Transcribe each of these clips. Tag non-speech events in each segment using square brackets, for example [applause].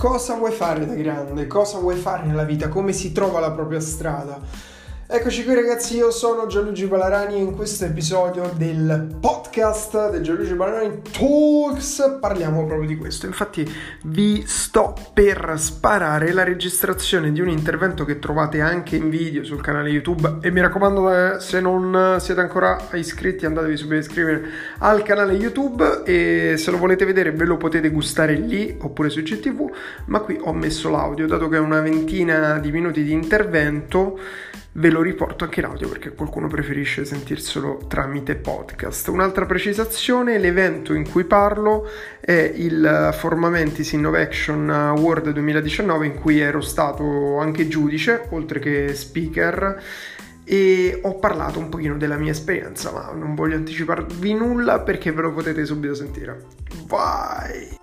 cosa vuoi fare da grande, cosa vuoi fare nella vita, come si trova la propria strada. Eccoci qui ragazzi, io sono Gianluigi Balarani e in questo episodio del podcast del Gianluigi Balarani Talks parliamo proprio di questo. Infatti vi sto per sparare la registrazione di un intervento che trovate anche in video sul canale YouTube e mi raccomando eh, se non siete ancora iscritti andatevi subito a iscrivere al canale YouTube e se lo volete vedere ve lo potete gustare lì oppure su GTV, ma qui ho messo l'audio dato che è una ventina di minuti di intervento ve lo riporto anche in audio perché qualcuno preferisce sentirselo tramite podcast. Un'altra precisazione, l'evento in cui parlo è il Formamentis Innovation Award 2019 in cui ero stato anche giudice, oltre che speaker e ho parlato un pochino della mia esperienza, ma non voglio anticiparvi nulla perché ve lo potete subito sentire. Vai!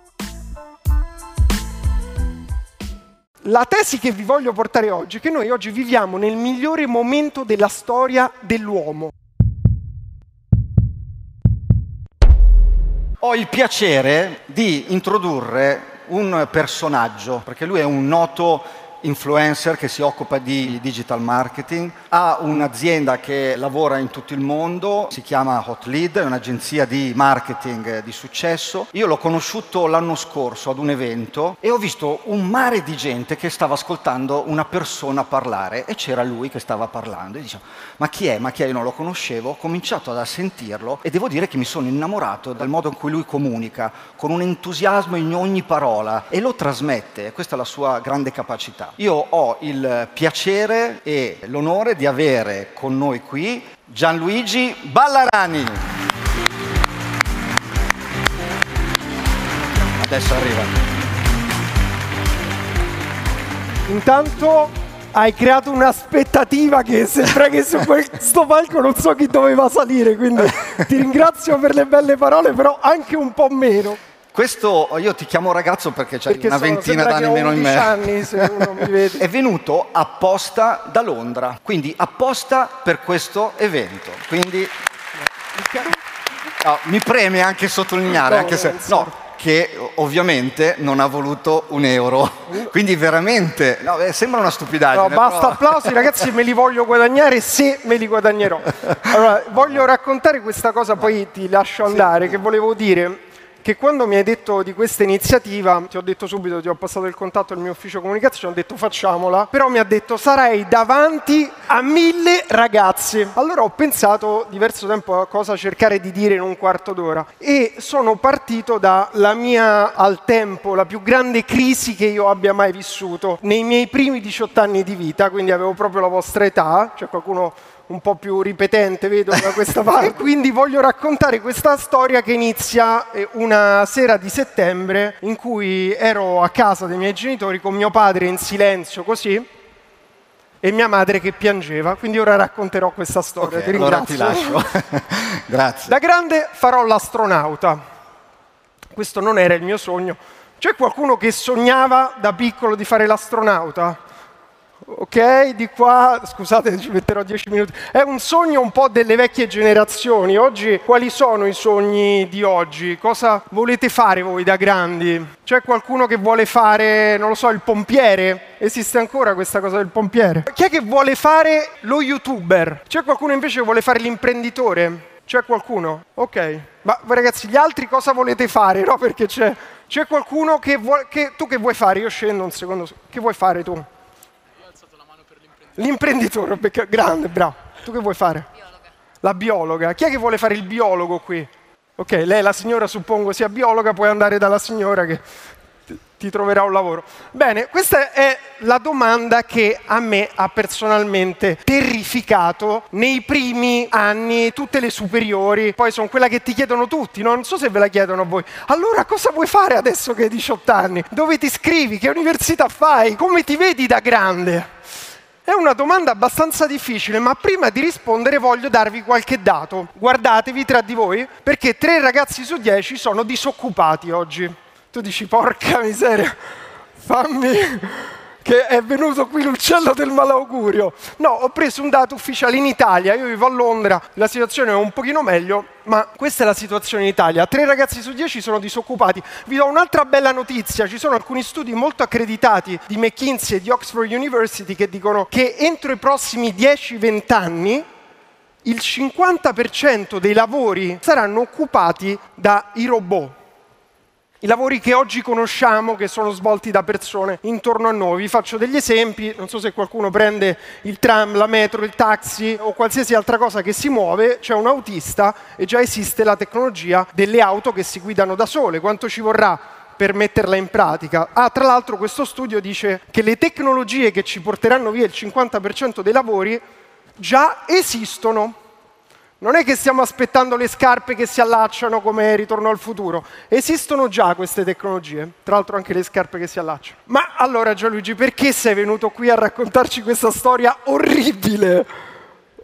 La tesi che vi voglio portare oggi è che noi oggi viviamo nel migliore momento della storia dell'uomo. Ho il piacere di introdurre un personaggio, perché lui è un noto influencer che si occupa di digital marketing, ha un'azienda che lavora in tutto il mondo, si chiama Hot Lead, è un'agenzia di marketing di successo. Io l'ho conosciuto l'anno scorso ad un evento e ho visto un mare di gente che stava ascoltando una persona parlare e c'era lui che stava parlando e dicevo ma chi è? Ma chi è? Io non lo conoscevo, ho cominciato ad sentirlo e devo dire che mi sono innamorato del modo in cui lui comunica, con un entusiasmo in ogni parola e lo trasmette, questa è la sua grande capacità. Io ho il piacere e l'onore di avere con noi qui Gianluigi Ballarani. Adesso arriva. Intanto hai creato un'aspettativa che sembra che su questo palco non so chi doveva salire, quindi ti ringrazio per le belle parole, però anche un po' meno. Questo io ti chiamo ragazzo perché c'hai perché una ventina d'anni meno in me. Anni, se uno mi vede. [laughs] È venuto apposta da Londra, quindi apposta per questo evento. Quindi no, mi preme anche sottolineare, anche se no, che ovviamente non ha voluto un euro. Quindi veramente, no, beh, sembra una stupidaggine. No, basta però... applausi ragazzi, me li voglio guadagnare se me li guadagnerò. [laughs] Allora, voglio raccontare questa cosa, poi ti lascio andare, sì. che volevo dire che quando mi hai detto di questa iniziativa, ti ho detto subito, ti ho passato il contatto al mio ufficio comunicazione, ho detto facciamola, però mi ha detto sarei davanti a mille ragazzi. Allora ho pensato diverso tempo a cosa cercare di dire in un quarto d'ora. E sono partito dalla mia, al tempo, la più grande crisi che io abbia mai vissuto. Nei miei primi 18 anni di vita, quindi avevo proprio la vostra età, cioè qualcuno un po' più ripetente, vedo da questa parte. [laughs] Quindi voglio raccontare questa storia che inizia eh, una sera di settembre in cui ero a casa dei miei genitori con mio padre in silenzio così e mia madre che piangeva. Quindi ora racconterò questa storia. Okay, ti allora ti lascio. [laughs] Grazie. Da grande farò l'astronauta. Questo non era il mio sogno. C'è qualcuno che sognava da piccolo di fare l'astronauta? Ok? Di qua, scusate, ci metterò dieci minuti. È un sogno un po' delle vecchie generazioni. Oggi, quali sono i sogni di oggi? Cosa volete fare voi da grandi? C'è qualcuno che vuole fare, non lo so, il pompiere? Esiste ancora questa cosa del pompiere? Chi è che vuole fare lo youtuber? C'è qualcuno invece che vuole fare l'imprenditore? C'è qualcuno? Ok. Ma ragazzi, gli altri cosa volete fare? No, perché c'è, c'è qualcuno che vuole... Che, tu che vuoi fare? Io scendo un secondo. Che vuoi fare tu? L'imprenditore, becca, grande, bravo. Tu che vuoi fare? Biologa. La biologa. Chi è che vuole fare il biologo qui? Ok, lei la signora suppongo sia biologa, puoi andare dalla signora che ti troverà un lavoro. Bene, questa è la domanda che a me ha personalmente terrificato nei primi anni, tutte le superiori, poi sono quella che ti chiedono tutti, non so se ve la chiedono a voi. Allora cosa vuoi fare adesso che hai 18 anni? Dove ti iscrivi? Che università fai? Come ti vedi da grande? È una domanda abbastanza difficile, ma prima di rispondere voglio darvi qualche dato. Guardatevi tra di voi, perché tre ragazzi su dieci sono disoccupati oggi. Tu dici, porca miseria, fammi... che è venuto qui l'uccello del malaugurio. No, ho preso un dato ufficiale in Italia, io vivo a Londra, la situazione è un pochino meglio, ma questa è la situazione in Italia. Tre ragazzi su dieci sono disoccupati. Vi do un'altra bella notizia, ci sono alcuni studi molto accreditati di McKinsey e di Oxford University che dicono che entro i prossimi 10-20 anni il 50% dei lavori saranno occupati dai robot. I lavori che oggi conosciamo, che sono svolti da persone intorno a noi. Vi faccio degli esempi, non so se qualcuno prende il tram, la metro, il taxi o qualsiasi altra cosa che si muove, c'è un autista e già esiste la tecnologia delle auto che si guidano da sole. Quanto ci vorrà per metterla in pratica? Ah, tra l'altro questo studio dice che le tecnologie che ci porteranno via il 50% dei lavori già esistono. Non è che stiamo aspettando le scarpe che si allacciano come ritorno al futuro. Esistono già queste tecnologie, tra l'altro anche le scarpe che si allacciano. Ma allora Gianluigi, perché sei venuto qui a raccontarci questa storia orribile?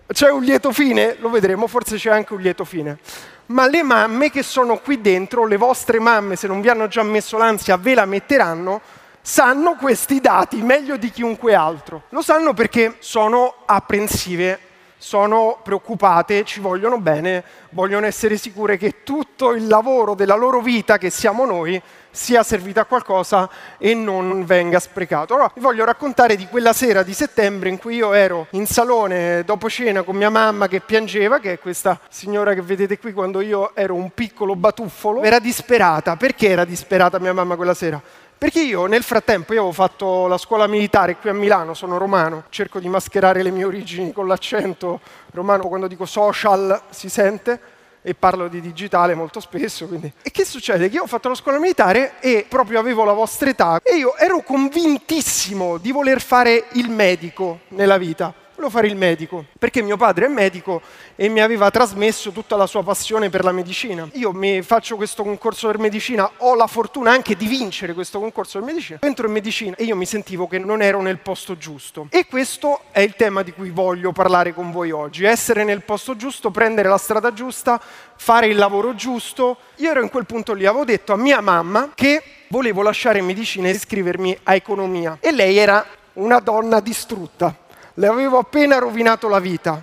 C'è un lieto fine? Lo vedremo, forse c'è anche un lieto fine. Ma le mamme che sono qui dentro, le vostre mamme, se non vi hanno già messo l'ansia, ve la metteranno, sanno questi dati meglio di chiunque altro. Lo sanno perché sono apprensive sono preoccupate, ci vogliono bene, vogliono essere sicure che tutto il lavoro della loro vita, che siamo noi, sia servito a qualcosa e non venga sprecato. Allora, vi voglio raccontare di quella sera di settembre in cui io ero in salone dopo cena con mia mamma che piangeva, che è questa signora che vedete qui quando io ero un piccolo batuffolo. Era disperata. Perché era disperata mia mamma quella sera? Perché io nel frattempo io avevo fatto la scuola militare qui a Milano, sono romano, cerco di mascherare le mie origini con l'accento romano, quando dico social si sente e parlo di digitale molto spesso. Quindi. E che succede? Che io ho fatto la scuola militare e proprio avevo la vostra età e io ero convintissimo di voler fare il medico nella vita volevo fare il medico, perché mio padre è medico e mi aveva trasmesso tutta la sua passione per la medicina. Io mi faccio questo concorso per medicina, ho la fortuna anche di vincere questo concorso per medicina, entro in medicina e io mi sentivo che non ero nel posto giusto. E questo è il tema di cui voglio parlare con voi oggi, essere nel posto giusto, prendere la strada giusta, fare il lavoro giusto. Io ero in quel punto lì, avevo detto a mia mamma che volevo lasciare medicina e iscrivermi a economia e lei era una donna distrutta le avevo appena rovinato la vita.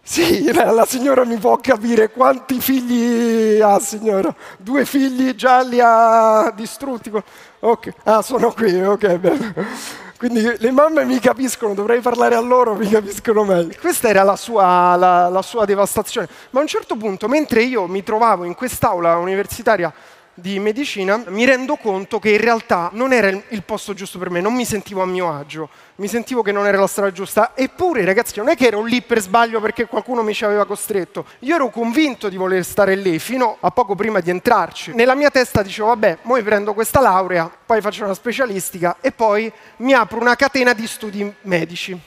Sì, la signora mi può capire quanti figli ha, signora. Due figli già li ha distrutti. Ok, ah, sono qui, ok, bene. Quindi le mamme mi capiscono, dovrei parlare a loro, mi capiscono meglio. Questa era la sua, la, la sua devastazione. Ma a un certo punto, mentre io mi trovavo in quest'aula universitaria di medicina, mi rendo conto che in realtà non era il posto giusto per me, non mi sentivo a mio agio, mi sentivo che non era la strada giusta. Eppure, ragazzi, non è che ero lì per sbaglio perché qualcuno mi ci aveva costretto. Io ero convinto di voler stare lì fino a poco prima di entrarci. Nella mia testa dicevo, vabbè, poi prendo questa laurea, poi faccio una specialistica e poi mi apro una catena di studi medici.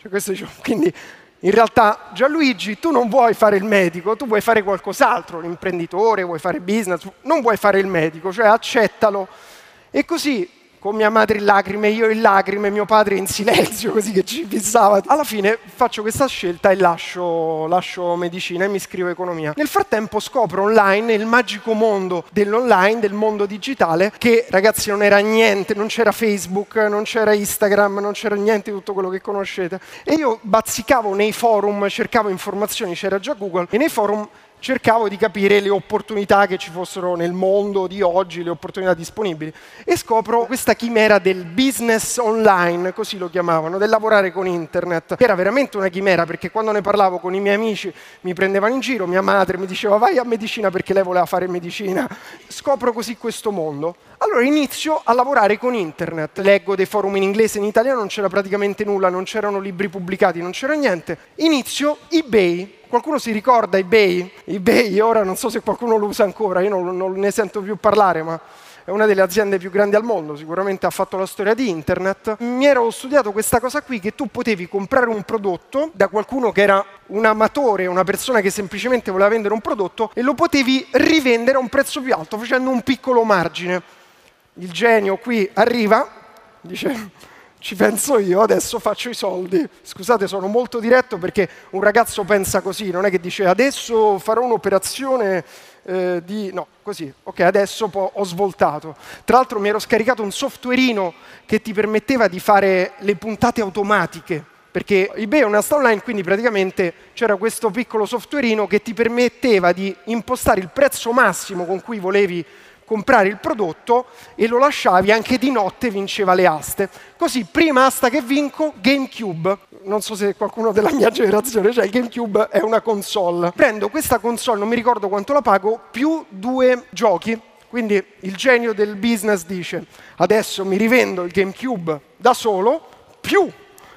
Cioè, questo dicevo, quindi in realtà Gianluigi, tu non vuoi fare il medico, tu vuoi fare qualcos'altro, l'imprenditore, vuoi fare business, non vuoi fare il medico, cioè accettalo. E così con mia madre in lacrime, io in lacrime, mio padre in silenzio, così che ci fissava. Alla fine faccio questa scelta e lascio, lascio medicina e mi iscrivo a economia. Nel frattempo scopro online il magico mondo dell'online, del mondo digitale, che ragazzi non era niente, non c'era Facebook, non c'era Instagram, non c'era niente di tutto quello che conoscete. E io bazzicavo nei forum, cercavo informazioni, c'era già Google, e nei forum cercavo di capire le opportunità che ci fossero nel mondo di oggi, le opportunità disponibili. E scopro questa chimera del business online, così lo chiamavano, del lavorare con internet, era veramente una chimera perché quando ne parlavo con i miei amici mi prendevano in giro, mia madre mi diceva vai a medicina perché lei voleva fare medicina. Scopro così questo mondo. Allora inizio a lavorare con internet, leggo dei forum in inglese, in italiano non c'era praticamente nulla, non c'erano libri pubblicati, non c'era niente. Inizio eBay, Qualcuno si ricorda eBay? eBay ora non so se qualcuno lo usa ancora, io non, non, ne sento più parlare, ma è una delle aziende più grandi al mondo, sicuramente ha fatto la storia di internet. Mi ero studiato questa cosa qui che tu potevi comprare un prodotto da qualcuno che era un amatore, una persona che semplicemente voleva vendere un prodotto e lo potevi rivendere a un prezzo più alto facendo un piccolo margine. Il genio qui arriva, dice ci penso io, adesso faccio i soldi. Scusate, sono molto diretto perché un ragazzo pensa così, non è che dice adesso farò un'operazione eh, di... no, così, ok, adesso ho svoltato. Tra l'altro mi ero scaricato un softwareino che ti permetteva di fare le puntate automatiche, perché eBay è una sta online, quindi praticamente c'era questo piccolo softwareino che ti permetteva di impostare il prezzo massimo con cui volevi comprare il prodotto e lo lasciavi anche di notte vinceva le aste. Così, prima asta che vinco, GameCube. Non so se qualcuno della mia generazione, cioè il GameCube è una console. Prendo questa console, non mi ricordo quanto la pago, più due giochi. Quindi il genio del business dice, adesso mi rivendo il GameCube da solo, più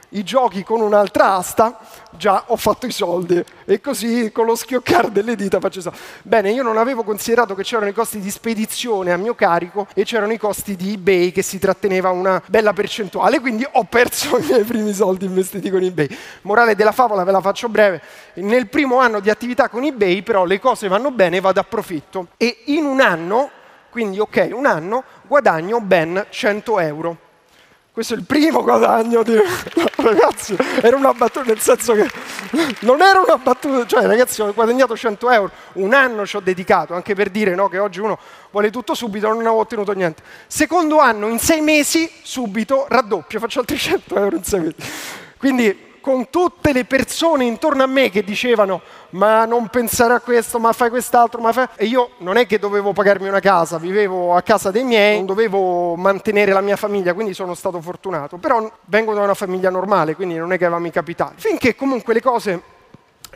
i giochi con un'altra asta, già ho fatto i soldi. E così con lo schioccare delle dita faccio i. Bene, io non avevo considerato che c'erano i costi di spedizione a mio carico e c'erano i costi di eBay che si tratteneva una bella percentuale, quindi ho perso [laughs] i miei primi soldi investiti con eBay. Morale della favola, ve la faccio breve. Nel primo anno di attività con eBay, però, le cose vanno bene vado a profitto. E in un anno, quindi ok, un anno, guadagno ben 100 euro questo è il primo guadagno di... [laughs] ragazzi, era una battuta, nel senso che non era una battuta, cioè ragazzi ho guadagnato 100 euro, un anno ci ho dedicato, anche per dire no, che oggi uno vuole tutto subito, non ho ottenuto niente. Secondo anno, in sei mesi, subito, raddoppio, faccio altri 100 euro in sei mesi. Quindi con tutte le persone intorno a me che dicevano ma non pensare a questo, ma fai quest'altro, ma fai... E io non è che dovevo pagarmi una casa, vivevo a casa dei miei, non dovevo mantenere la mia famiglia, quindi sono stato fortunato. Però vengo da una famiglia normale, quindi non è che aveva mica capitali. Finché comunque le cose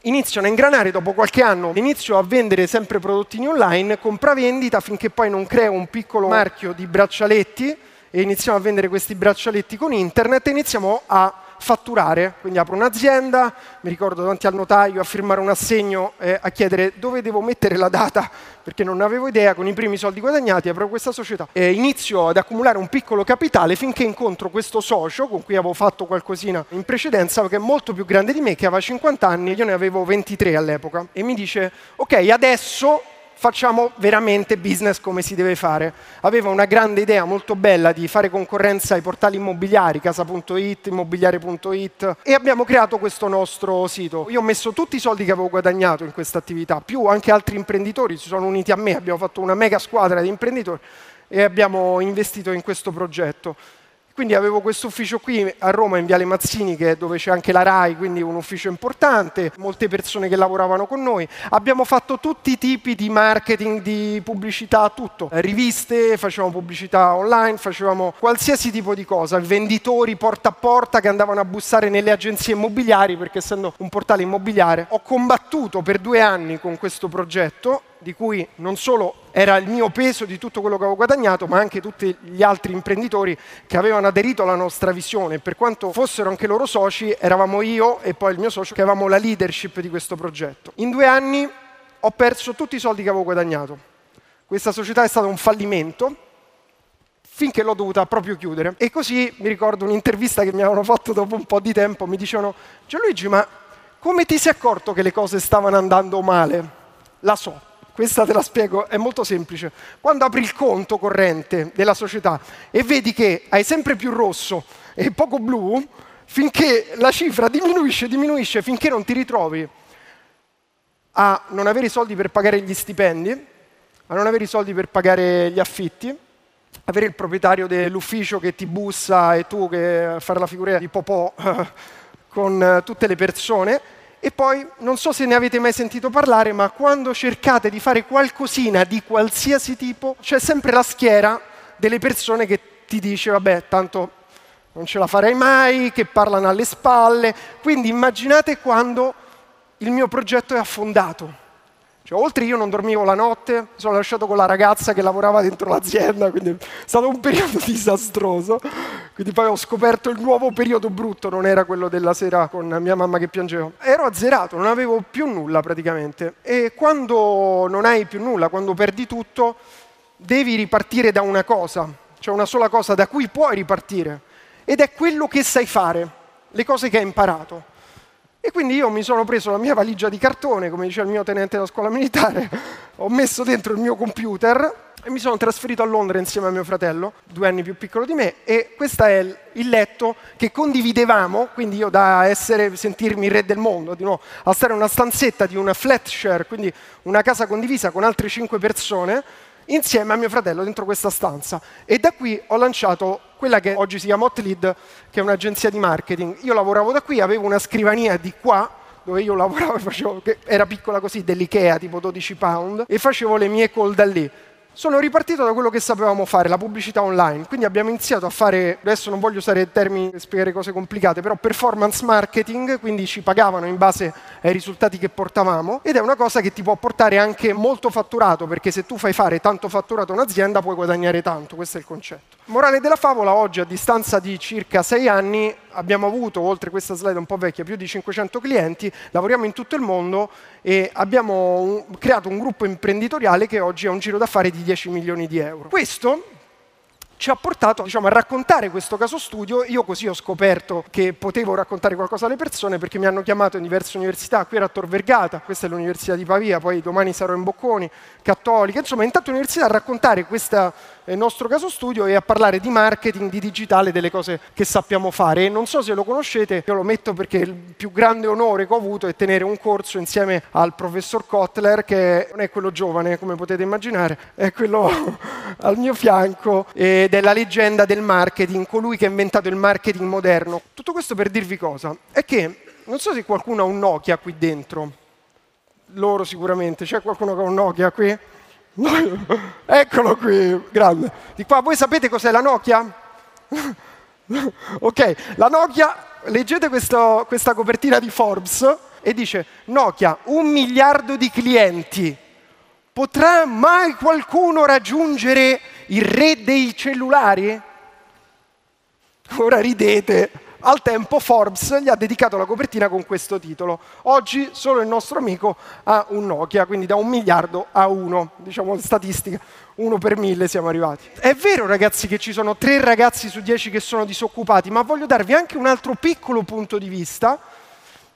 iniziano a ingranare dopo qualche anno, inizio a vendere sempre prodottini online, compravendita finché poi non creo un piccolo marchio di braccialetti e iniziamo a vendere questi braccialetti con internet e iniziamo a fatturare, quindi apro un'azienda, mi ricordo davanti al notaio a firmare un assegno eh, a chiedere dove devo mettere la data perché non avevo idea, con i primi soldi guadagnati apro questa società e inizio ad accumulare un piccolo capitale finché incontro questo socio con cui avevo fatto qualcosina in precedenza che è molto più grande di me, che aveva 50 anni, io ne avevo 23 all'epoca e mi dice ok adesso facciamo veramente business come si deve fare. Aveva una grande idea molto bella di fare concorrenza ai portali immobiliari, casa.it, immobiliare.it e abbiamo creato questo nostro sito. Io ho messo tutti i soldi che avevo guadagnato in questa attività, più anche altri imprenditori si sono uniti a me, abbiamo fatto una mega squadra di imprenditori e abbiamo investito in questo progetto. Quindi avevo questo ufficio qui a Roma in Viale Mazzini, dove c'è anche la RAI, quindi un ufficio importante, molte persone che lavoravano con noi. Abbiamo fatto tutti i tipi di marketing, di pubblicità, tutto. Riviste, facevamo pubblicità online, facevamo qualsiasi tipo di cosa, venditori porta a porta che andavano a bussare nelle agenzie immobiliari, perché essendo un portale immobiliare, ho combattuto per due anni con questo progetto di cui non solo era il mio peso di tutto quello che avevo guadagnato, ma anche tutti gli altri imprenditori che avevano aderito alla nostra visione. Per quanto fossero anche loro soci, eravamo io e poi il mio socio che avevamo la leadership di questo progetto. In due anni ho perso tutti i soldi che avevo guadagnato. Questa società è stata un fallimento finché l'ho dovuta proprio chiudere. E così mi ricordo un'intervista che mi avevano fatto dopo un po' di tempo, mi dicevano, Gianluigi, ma come ti sei accorto che le cose stavano andando male? La so, questa te la spiego, è molto semplice. Quando apri il conto corrente della società e vedi che hai sempre più rosso e poco blu, finché la cifra diminuisce, diminuisce, finché non ti ritrovi a non avere i soldi per pagare gli stipendi, a non avere i soldi per pagare gli affitti, avere il proprietario dell'ufficio che ti bussa e tu che fare la figura di popò [laughs] con tutte le persone e poi, non so se ne avete mai sentito parlare, ma quando cercate di fare qualcosina di qualsiasi tipo, c'è sempre la schiera delle persone che ti dice, vabbè, tanto non ce la farei mai, che parlano alle spalle. Quindi immaginate quando il mio progetto è affondato. Cioè, oltre io non dormivo la notte, mi sono lasciato con la ragazza che lavorava dentro l'azienda, quindi è stato un periodo [laughs] disastroso. Quindi poi ho scoperto il nuovo periodo brutto, non era quello della sera con mia mamma che piangeva. Ero azzerato, non avevo più nulla praticamente. E quando non hai più nulla, quando perdi tutto, devi ripartire da una cosa, cioè una sola cosa da cui puoi ripartire. Ed è quello che sai fare, le cose che hai imparato. E quindi io mi sono preso la mia valigia di cartone, come diceva il mio tenente della scuola militare, [laughs] ho messo dentro il mio computer e mi sono trasferito a Londra insieme a mio fratello, due anni più piccolo di me, e questo è il letto che condividevamo, quindi io da essere, sentirmi re del mondo, di nuovo, a stare in una stanzetta di una flat share, quindi una casa condivisa con altre cinque persone, insieme a mio fratello dentro questa stanza. E da qui ho lanciato quella che oggi si chiama Hotlead, che è un'agenzia di marketing. Io lavoravo da qui, avevo una scrivania di qua, dove io lavoravo, facevo, che era piccola così, dell'Ikea, tipo 12 pound, e facevo le mie call da lì sono ripartito da quello che sapevamo fare, la pubblicità online. Quindi abbiamo iniziato a fare, adesso non voglio usare termini per spiegare cose complicate, però performance marketing, quindi ci pagavano in base ai risultati che portavamo ed è una cosa che ti può portare anche molto fatturato, perché se tu fai fare tanto fatturato a un'azienda puoi guadagnare tanto, questo è il concetto. Morale della favola, oggi a distanza di circa sei anni abbiamo avuto, oltre questa slide un po' vecchia, più di 500 clienti, lavoriamo in tutto il mondo e abbiamo un, creato un gruppo imprenditoriale che oggi ha un giro d'affari di 10 milioni di euro. Questo ci ha portato diciamo, a raccontare questo caso studio. Io così ho scoperto che potevo raccontare qualcosa alle persone perché mi hanno chiamato in diverse università. Qui era a Tor Vergata, questa è l'Università di Pavia, poi domani sarò in Bocconi, Cattolica, insomma in tante università a raccontare questa il nostro caso studio e a parlare di marketing, di digitale, delle cose che sappiamo fare. E non so se lo conoscete, io lo metto perché il più grande onore che ho avuto è tenere un corso insieme al professor Kotler, che non è quello giovane, come potete immaginare, è quello [laughs] al mio fianco ed è la leggenda del marketing, colui che ha inventato il marketing moderno. Tutto questo per dirvi cosa? È che non so se qualcuno ha un Nokia qui dentro. Loro sicuramente. C'è qualcuno che ha un Nokia qui? [laughs] Eccolo qui, grande. Di qua, voi sapete cos'è la Nokia? [laughs] ok, la Nokia, leggete questo, questa copertina di Forbes e dice Nokia, un miliardo di clienti. Potrà mai qualcuno raggiungere il re dei cellulari? Ora ridete, al tempo Forbes gli ha dedicato la copertina con questo titolo. Oggi solo il nostro amico ha un Nokia, quindi da un miliardo a uno, diciamo statistica, uno per mille siamo arrivati. È vero ragazzi che ci sono tre ragazzi su dieci che sono disoccupati, ma voglio darvi anche un altro piccolo punto di vista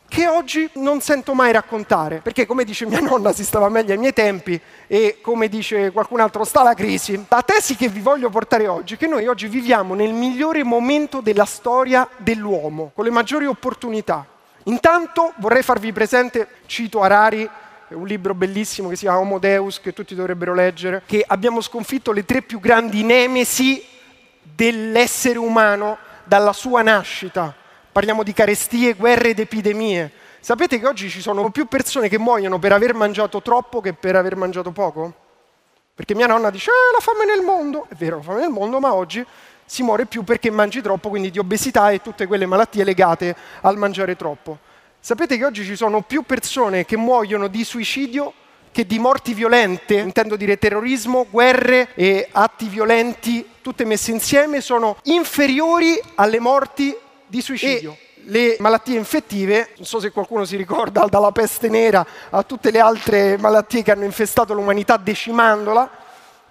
che oggi non sento mai raccontare, perché come dice mia nonna si stava meglio ai miei tempi e come dice qualcun altro sta la crisi. La tesi che vi voglio portare oggi è che noi oggi viviamo nel migliore momento della storia dell'uomo, con le maggiori opportunità. Intanto vorrei farvi presente, cito Harari, un libro bellissimo che si chiama Homo Deus, che tutti dovrebbero leggere, che abbiamo sconfitto le tre più grandi nemesi dell'essere umano dalla sua nascita parliamo di carestie, guerre ed epidemie. Sapete che oggi ci sono più persone che muoiono per aver mangiato troppo che per aver mangiato poco? Perché mia nonna dice, eh, la fame nel mondo. È vero, la fame nel mondo, ma oggi si muore più perché mangi troppo, quindi di obesità e tutte quelle malattie legate al mangiare troppo. Sapete che oggi ci sono più persone che muoiono di suicidio che di morti violente, intendo dire terrorismo, guerre e atti violenti, tutte messe insieme, sono inferiori alle morti di suicidio. E le malattie infettive, non so se qualcuno si ricorda, [laughs] dalla peste nera a tutte le altre malattie che hanno infestato l'umanità decimandola,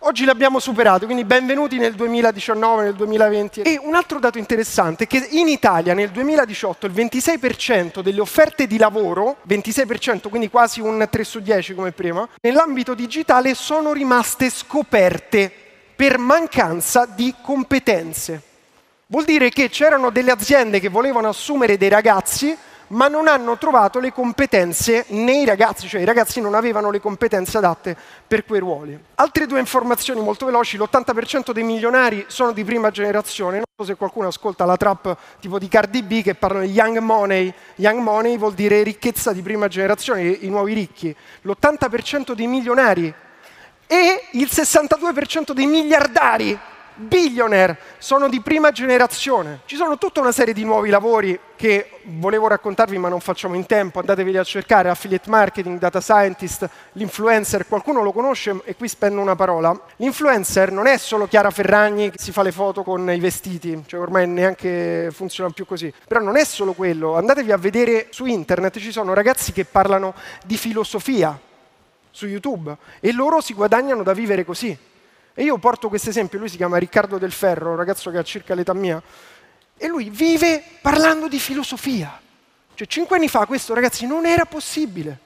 oggi le abbiamo superate, quindi benvenuti nel 2019, nel 2020. E un altro dato interessante è che in Italia nel 2018 il 26% delle offerte di lavoro, 26% quindi quasi un 3 su 10 come prima, nell'ambito digitale sono rimaste scoperte per mancanza di competenze. Vuol dire che c'erano delle aziende che volevano assumere dei ragazzi, ma non hanno trovato le competenze nei ragazzi, cioè i ragazzi non avevano le competenze adatte per quei ruoli. Altre due informazioni molto veloci, l'80% dei milionari sono di prima generazione, non so se qualcuno ascolta la trap tipo di Cardi B che parlano di young money, young money vuol dire ricchezza di prima generazione, i nuovi ricchi, l'80% dei milionari e il 62% dei miliardari billionaire, sono di prima generazione. Ci sono tutta una serie di nuovi lavori che volevo raccontarvi ma non facciamo in tempo, andatevi a cercare, affiliate marketing, data scientist, l'influencer, qualcuno lo conosce e qui spendo una parola. L'influencer non è solo Chiara Ferragni che si fa le foto con i vestiti, cioè ormai neanche funziona più così, però non è solo quello, andatevi a vedere su internet, ci sono ragazzi che parlano di filosofia su YouTube e loro si guadagnano da vivere così. E io porto questo esempio, lui si chiama Riccardo Del Ferro, un ragazzo che ha circa l'età mia, e lui vive parlando di filosofia. Cioè, cinque anni fa questo, ragazzi, non era possibile.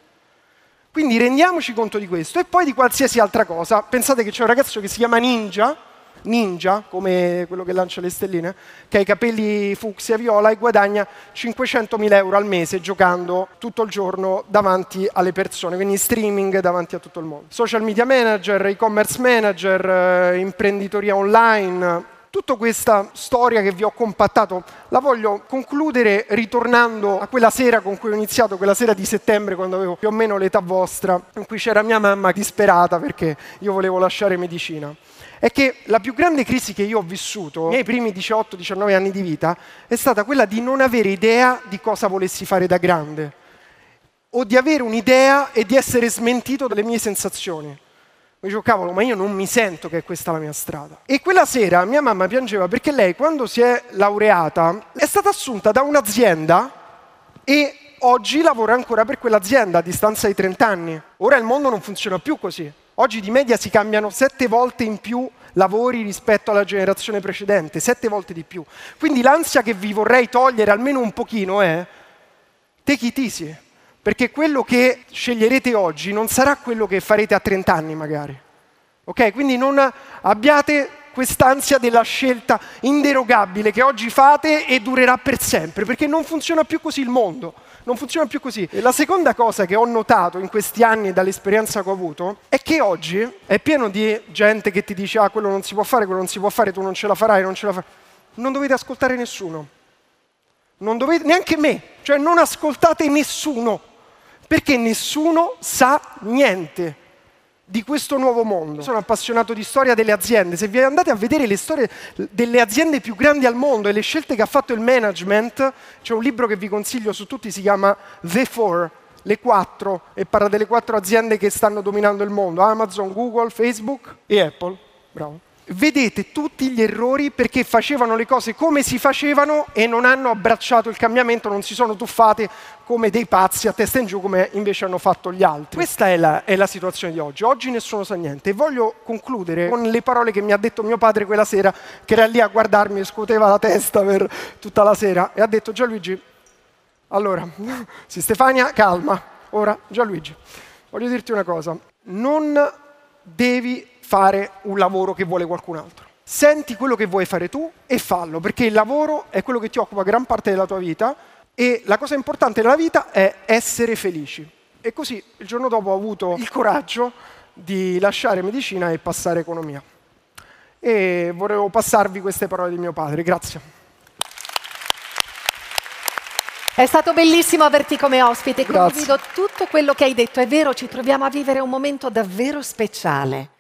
Quindi rendiamoci conto di questo e poi di qualsiasi altra cosa. Pensate che c'è un ragazzo che si chiama Ninja, Ninja, come quello che lancia le stelline, che ha i capelli fucsia viola e guadagna 500.000 euro al mese giocando tutto il giorno davanti alle persone, quindi streaming davanti a tutto il mondo. Social media manager, e-commerce manager, eh, imprenditoria online, Tutta questa storia che vi ho compattato la voglio concludere ritornando a quella sera con cui ho iniziato, quella sera di settembre quando avevo più o meno l'età vostra, in cui c'era mia mamma disperata perché io volevo lasciare medicina è che la più grande crisi che io ho vissuto nei primi 18-19 anni di vita è stata quella di non avere idea di cosa volessi fare da grande o di avere un'idea e di essere smentito dalle mie sensazioni. Mi dicevo, cavolo, ma io non mi sento che è questa la mia strada. E quella sera mia mamma piangeva perché lei, quando si è laureata, è stata assunta da un'azienda e oggi lavora ancora per quell'azienda a distanza di 30 anni. Ora il mondo non funziona più così. Oggi di media si cambiano sette volte in più lavori rispetto alla generazione precedente, sette volte di più. Quindi l'ansia che vi vorrei togliere almeno un pochino è take it easy, perché quello che sceglierete oggi non sarà quello che farete a 30 anni magari. Ok? Quindi non abbiate quest'ansia della scelta inderogabile che oggi fate e durerà per sempre, perché non funziona più così il mondo non funziona più così. E la seconda cosa che ho notato in questi anni dall'esperienza che ho avuto è che oggi è pieno di gente che ti dice ah quello non si può fare, quello non si può fare, tu non ce la farai, non ce la farai. Non dovete ascoltare nessuno. Non dovete, neanche me, cioè non ascoltate nessuno, perché nessuno sa niente di questo nuovo mondo. Sono appassionato di storia delle aziende. Se vi andate a vedere le storie delle aziende più grandi al mondo e le scelte che ha fatto il management, c'è un libro che vi consiglio su tutti, si chiama The Four, le quattro, e parla delle quattro aziende che stanno dominando il mondo, Amazon, Google, Facebook e Apple. Bravo vedete tutti gli errori perché facevano le cose come si facevano e non hanno abbracciato il cambiamento, non si sono tuffate come dei pazzi a testa in giù come invece hanno fatto gli altri. Questa è la, è la situazione di oggi. Oggi nessuno sa niente e voglio concludere con le parole che mi ha detto mio padre quella sera, che era lì a guardarmi e scuoteva la testa per tutta la sera e ha detto Gianluigi, allora, [laughs] sì Stefania, calma, ora Gianluigi, voglio dirti una cosa, non devi fare un lavoro che vuole qualcun altro. Senti quello che vuoi fare tu e fallo, perché il lavoro è quello che ti occupa gran parte della tua vita e la cosa importante nella vita è essere felici. E così il giorno dopo ho avuto il coraggio di lasciare medicina e passare economia. E volevo passarvi queste parole di mio padre. Grazie. È stato bellissimo averti come ospite, condivido tutto quello che hai detto. È vero, ci troviamo a vivere un momento davvero speciale